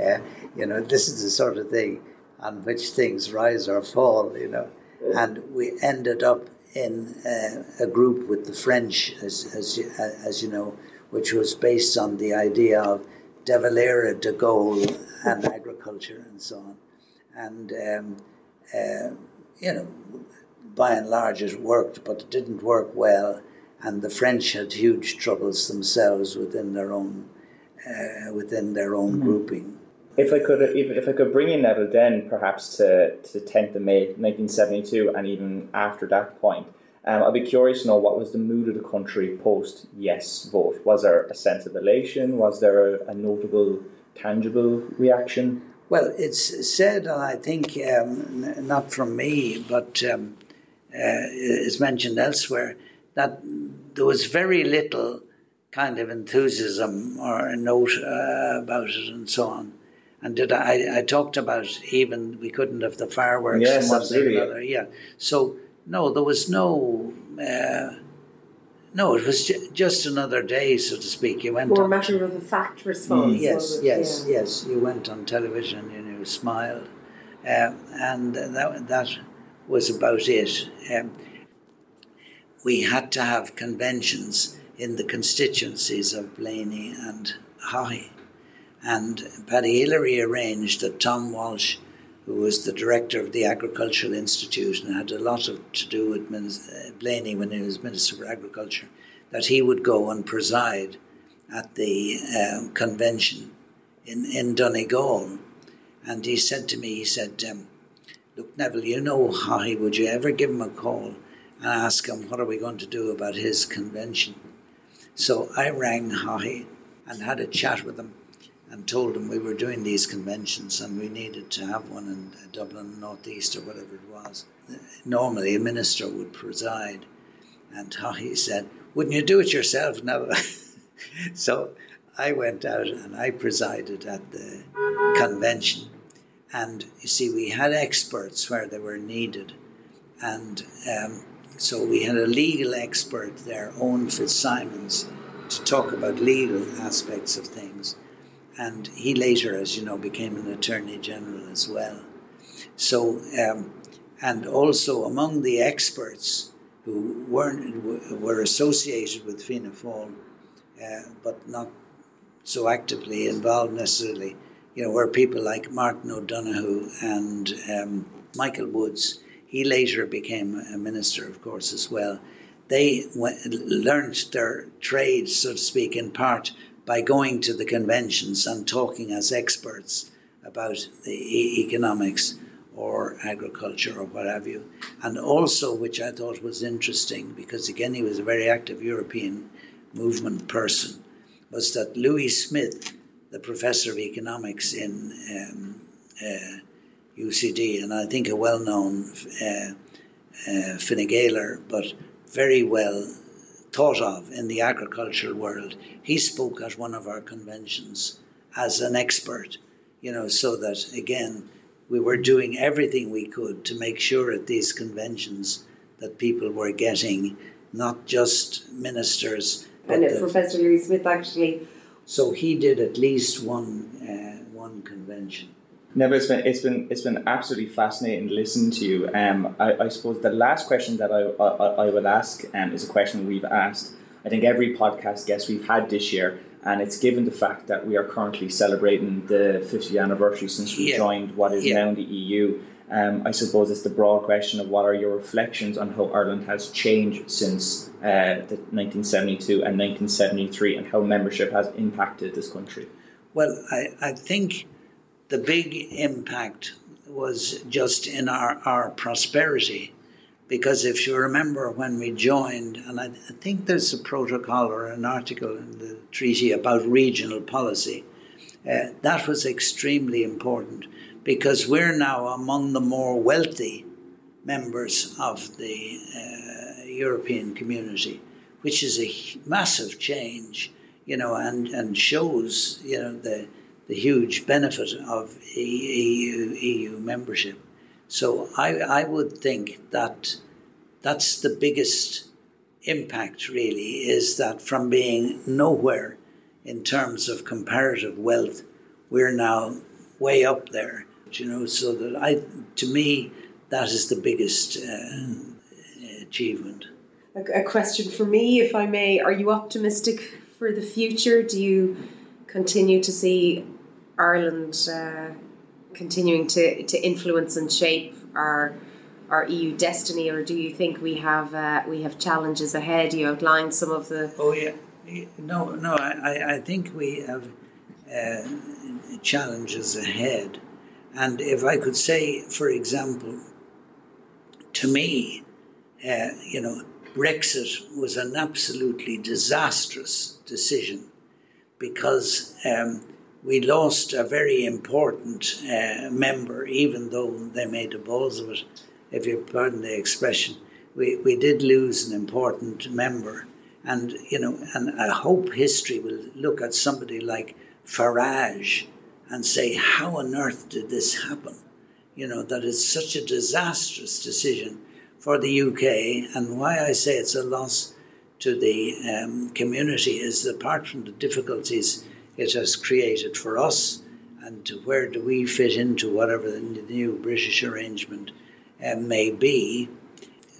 you know, this is the sort of thing on which things rise or fall, you know. And we ended up in uh, a group with the French, as, as, you, as you know, which was based on the idea of De Valera, de Gaulle, and agriculture and so on. and um, uh, you know, by and large, it worked, but it didn't work well, and the French had huge troubles themselves within their own uh, within their own mm-hmm. grouping. If I could, if, if I could bring in Neville then perhaps to, to 10th of May 1972 and even after that point, um, I'd be curious to know what was the mood of the country post yes vote. Was there a sense of elation? Was there a, a notable, tangible reaction? Well, it's said, and I think um, not from me, but um, uh, it's mentioned elsewhere, that there was very little kind of enthusiasm or a note uh, about it and so on. And did I, I talked about even we couldn't have the fireworks yes, and absolutely. another. Yeah. So no, there was no. Uh, no, it was ju- just another day, so to speak. You went more on, matter of a fact response. Mm, yes, yes, yeah. yes. You went on television and you smiled, um, and that that was about it. Um, we had to have conventions in the constituencies of Blaney and Haughey. And Paddy Hillery arranged that Tom Walsh, who was the director of the Agricultural Institute and had a lot of, to do with uh, Blaney when he was Minister for Agriculture, that he would go and preside at the uh, convention in, in Donegal. And he said to me, he said, um, Look, Neville, you know Haughey, would you ever give him a call and ask him what are we going to do about his convention? So I rang Haughey and had a chat with him and told him we were doing these conventions and we needed to have one in Dublin Northeast or whatever it was. Normally, a minister would preside, and he said, "Wouldn't you do it yourself now?" so I went out and I presided at the convention, and you see, we had experts where they were needed, and um, so we had a legal expert there, Eoghan Fitzsimons, to talk about legal aspects of things and he later, as you know, became an attorney general as well. So, um, and also among the experts who weren't were associated with Fianna Fáil, uh, but not so actively involved necessarily, you know, were people like Martin O'Donoghue and um, Michael Woods. He later became a minister, of course, as well. They went, learned their trade, so to speak, in part by going to the conventions and talking as experts about the e- economics or agriculture or what have you. And also, which I thought was interesting, because again, he was a very active European movement person, was that Louis Smith, the professor of economics in um, uh, UCD, and I think a well known uh, uh, Fine Gaeler, but very well thought of in the agricultural world. He spoke at one of our conventions as an expert, you know, so that again, we were doing everything we could to make sure at these conventions that people were getting not just ministers. and Professor Louis Smith actually. So he did at least one uh, one convention. Neville, it's been it's been it's been absolutely fascinating listening to you. Um, I, I suppose the last question that I I, I would ask um, is a question we've asked. I think every podcast guest we've had this year, and it's given the fact that we are currently celebrating the 50th anniversary since we yeah. joined what is yeah. now the EU. Um, I suppose it's the broad question of what are your reflections on how Ireland has changed since uh, the 1972 and 1973, and how membership has impacted this country. Well, I, I think the big impact was just in our, our prosperity. Because if you remember when we joined, and I, I think there's a protocol or an article in the treaty about regional policy, uh, that was extremely important because we're now among the more wealthy members of the uh, European community, which is a massive change, you know, and, and shows, you know, the, the huge benefit of EU, EU membership. So I, I would think that that's the biggest impact, really, is that from being nowhere in terms of comparative wealth, we're now way up there. You know, so that I, to me, that is the biggest uh, achievement. A, a question for me, if I may: Are you optimistic for the future? Do you continue to see Ireland uh, continuing to, to influence and shape our our EU destiny, or do you think we have uh, we have challenges ahead? You outlined some of the. Oh yeah, no, no. I, I think we have uh, challenges ahead, and if I could say, for example, to me, uh, you know, Brexit was an absolutely disastrous decision because um, we lost a very important uh, member, even though they made the balls of it, if you pardon the expression. We, we did lose an important member. And, you know, and I hope history will look at somebody like Farage and say, how on earth did this happen? You know, that it's such a disastrous decision for the UK. And why I say it's a loss to the um, community is apart from the difficulties it has created for us and to where do we fit into whatever the new British arrangement uh, may be,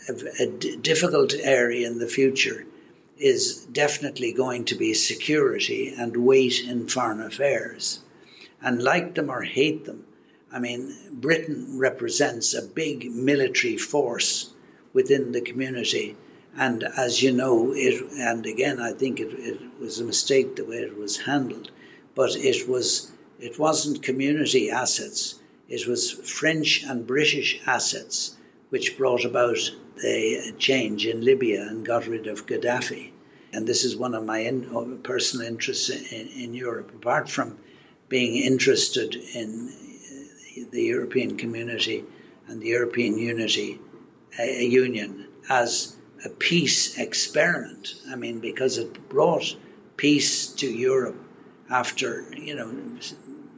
a, a d- difficult area in the future is definitely going to be security and weight in foreign affairs. And like them or hate them, I mean, Britain represents a big military force within the community. And as you know, it, and again, I think it, it was a mistake the way it was handled, but it was it wasn't community assets. It was French and British assets which brought about the change in Libya and got rid of Gaddafi. And this is one of my in, uh, personal interests in, in Europe. Apart from being interested in uh, the European community and the European unity, a union as a peace experiment. I mean, because it brought peace to Europe after, you know,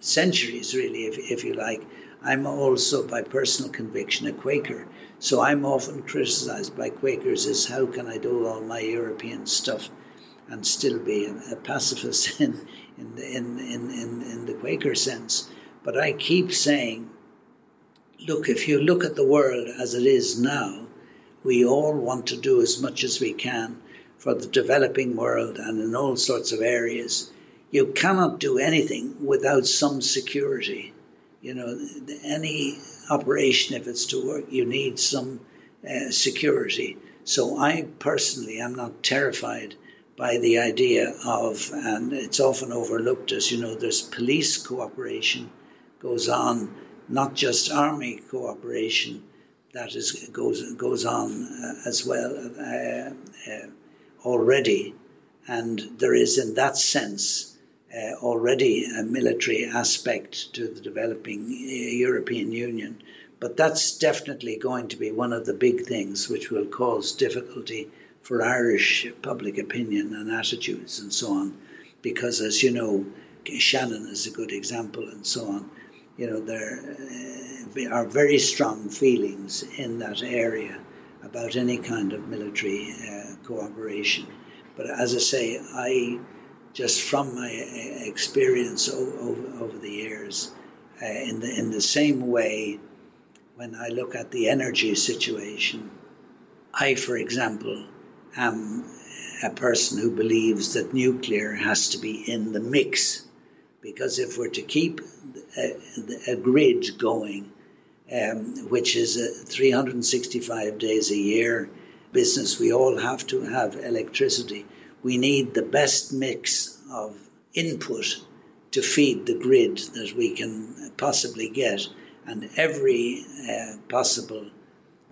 centuries, really, if, if you like. I'm also, by personal conviction, a Quaker. So I'm often criticized by Quakers as how can I do all my European stuff and still be a, pacifist in, in, in, in, in the Quaker sense. But I keep saying, look, if you look at the world as it is now, we all want to do as much as we can for the developing world and in all sorts of areas. You cannot do anything without some security. You know, any operation, if it's to work, you need some uh, security. So I personally am not terrified by the idea of, and it's often overlooked as, you know, there's police cooperation goes on, not just army cooperation that is goes goes on uh, as well uh, uh, already, and there is in that sense uh, already a military aspect to the developing European Union. But that's definitely going to be one of the big things which will cause difficulty for Irish public opinion and attitudes and so on. Because, as you know, Shannon is a good example and so on. You know, there are very strong feelings in that area about any kind of military uh, cooperation. But as I say, I just from my uh, experience over, over the years. Uh, in the in the same way, when I look at the energy situation, I, for example, am a person who believes that nuclear has to be in the mix, because if we're to keep a, a grid going, um, which is 365 days a year business, we all have to have electricity we need the best mix of input to feed the grid that we can possibly get, and every uh, possible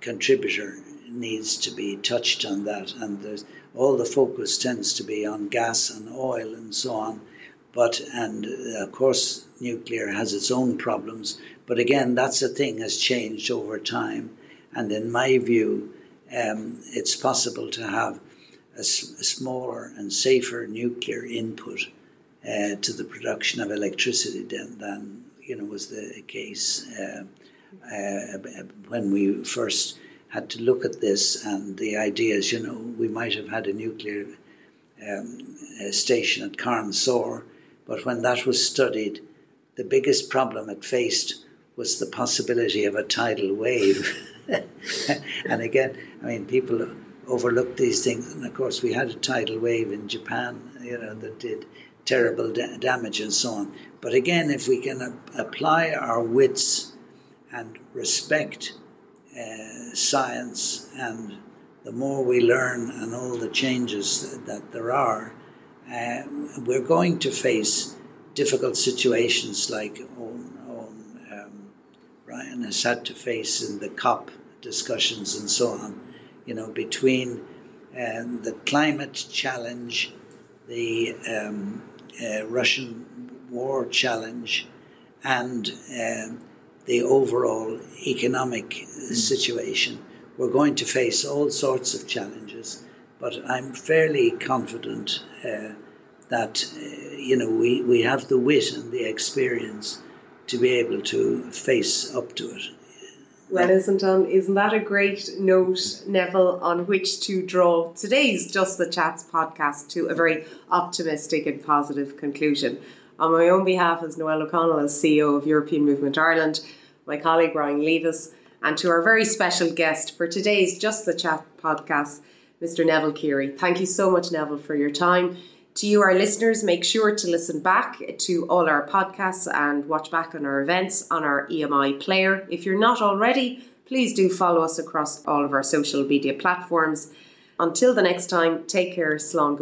contributor needs to be touched on that. And all the focus tends to be on gas and oil and so on. But and uh, of course, nuclear has its own problems. But again, that's a thing has changed over time. And in my view, um, it's possible to have a, a smaller and safer nuclear input uh, to the production of electricity than, than you know was the case uh, uh, when we first had to look at this and the ideas. You know, we might have had a nuclear um, station at Carnsore, but when that was studied, the biggest problem it faced was the possibility of a tidal wave. and again, I mean, people overlook these things. And of course, we had a tidal wave in Japan, you know, that did terrible da- damage and so on. But again, if we can a- apply our wits and respect uh, science and the more we learn and all the changes that there are, uh, we're going to face difficult situations like Owen, Owen um, Ryan has had to face in the COP discussions and so on, you know, between um, the climate challenge, the um, uh, Russian war challenge, and uh, the overall economic situation. We're going to face all sorts of challenges, but I'm fairly confident uh, that uh, you know we, we have the wit and the experience to be able to face up to it. Well, isn't um, isn't that a great note, Neville, on which to draw today's Just the Chats podcast to a very optimistic and positive conclusion? On my own behalf, as Noelle O'Connell, as CEO of European Movement Ireland, my colleague Ryan Levis, and to our very special guest for today's Just the Chat podcast, Mr. Neville Keery. Thank you so much, Neville, for your time. To you, our listeners, make sure to listen back to all our podcasts and watch back on our events on our EMI player. If you're not already, please do follow us across all of our social media platforms. Until the next time, take care, Slán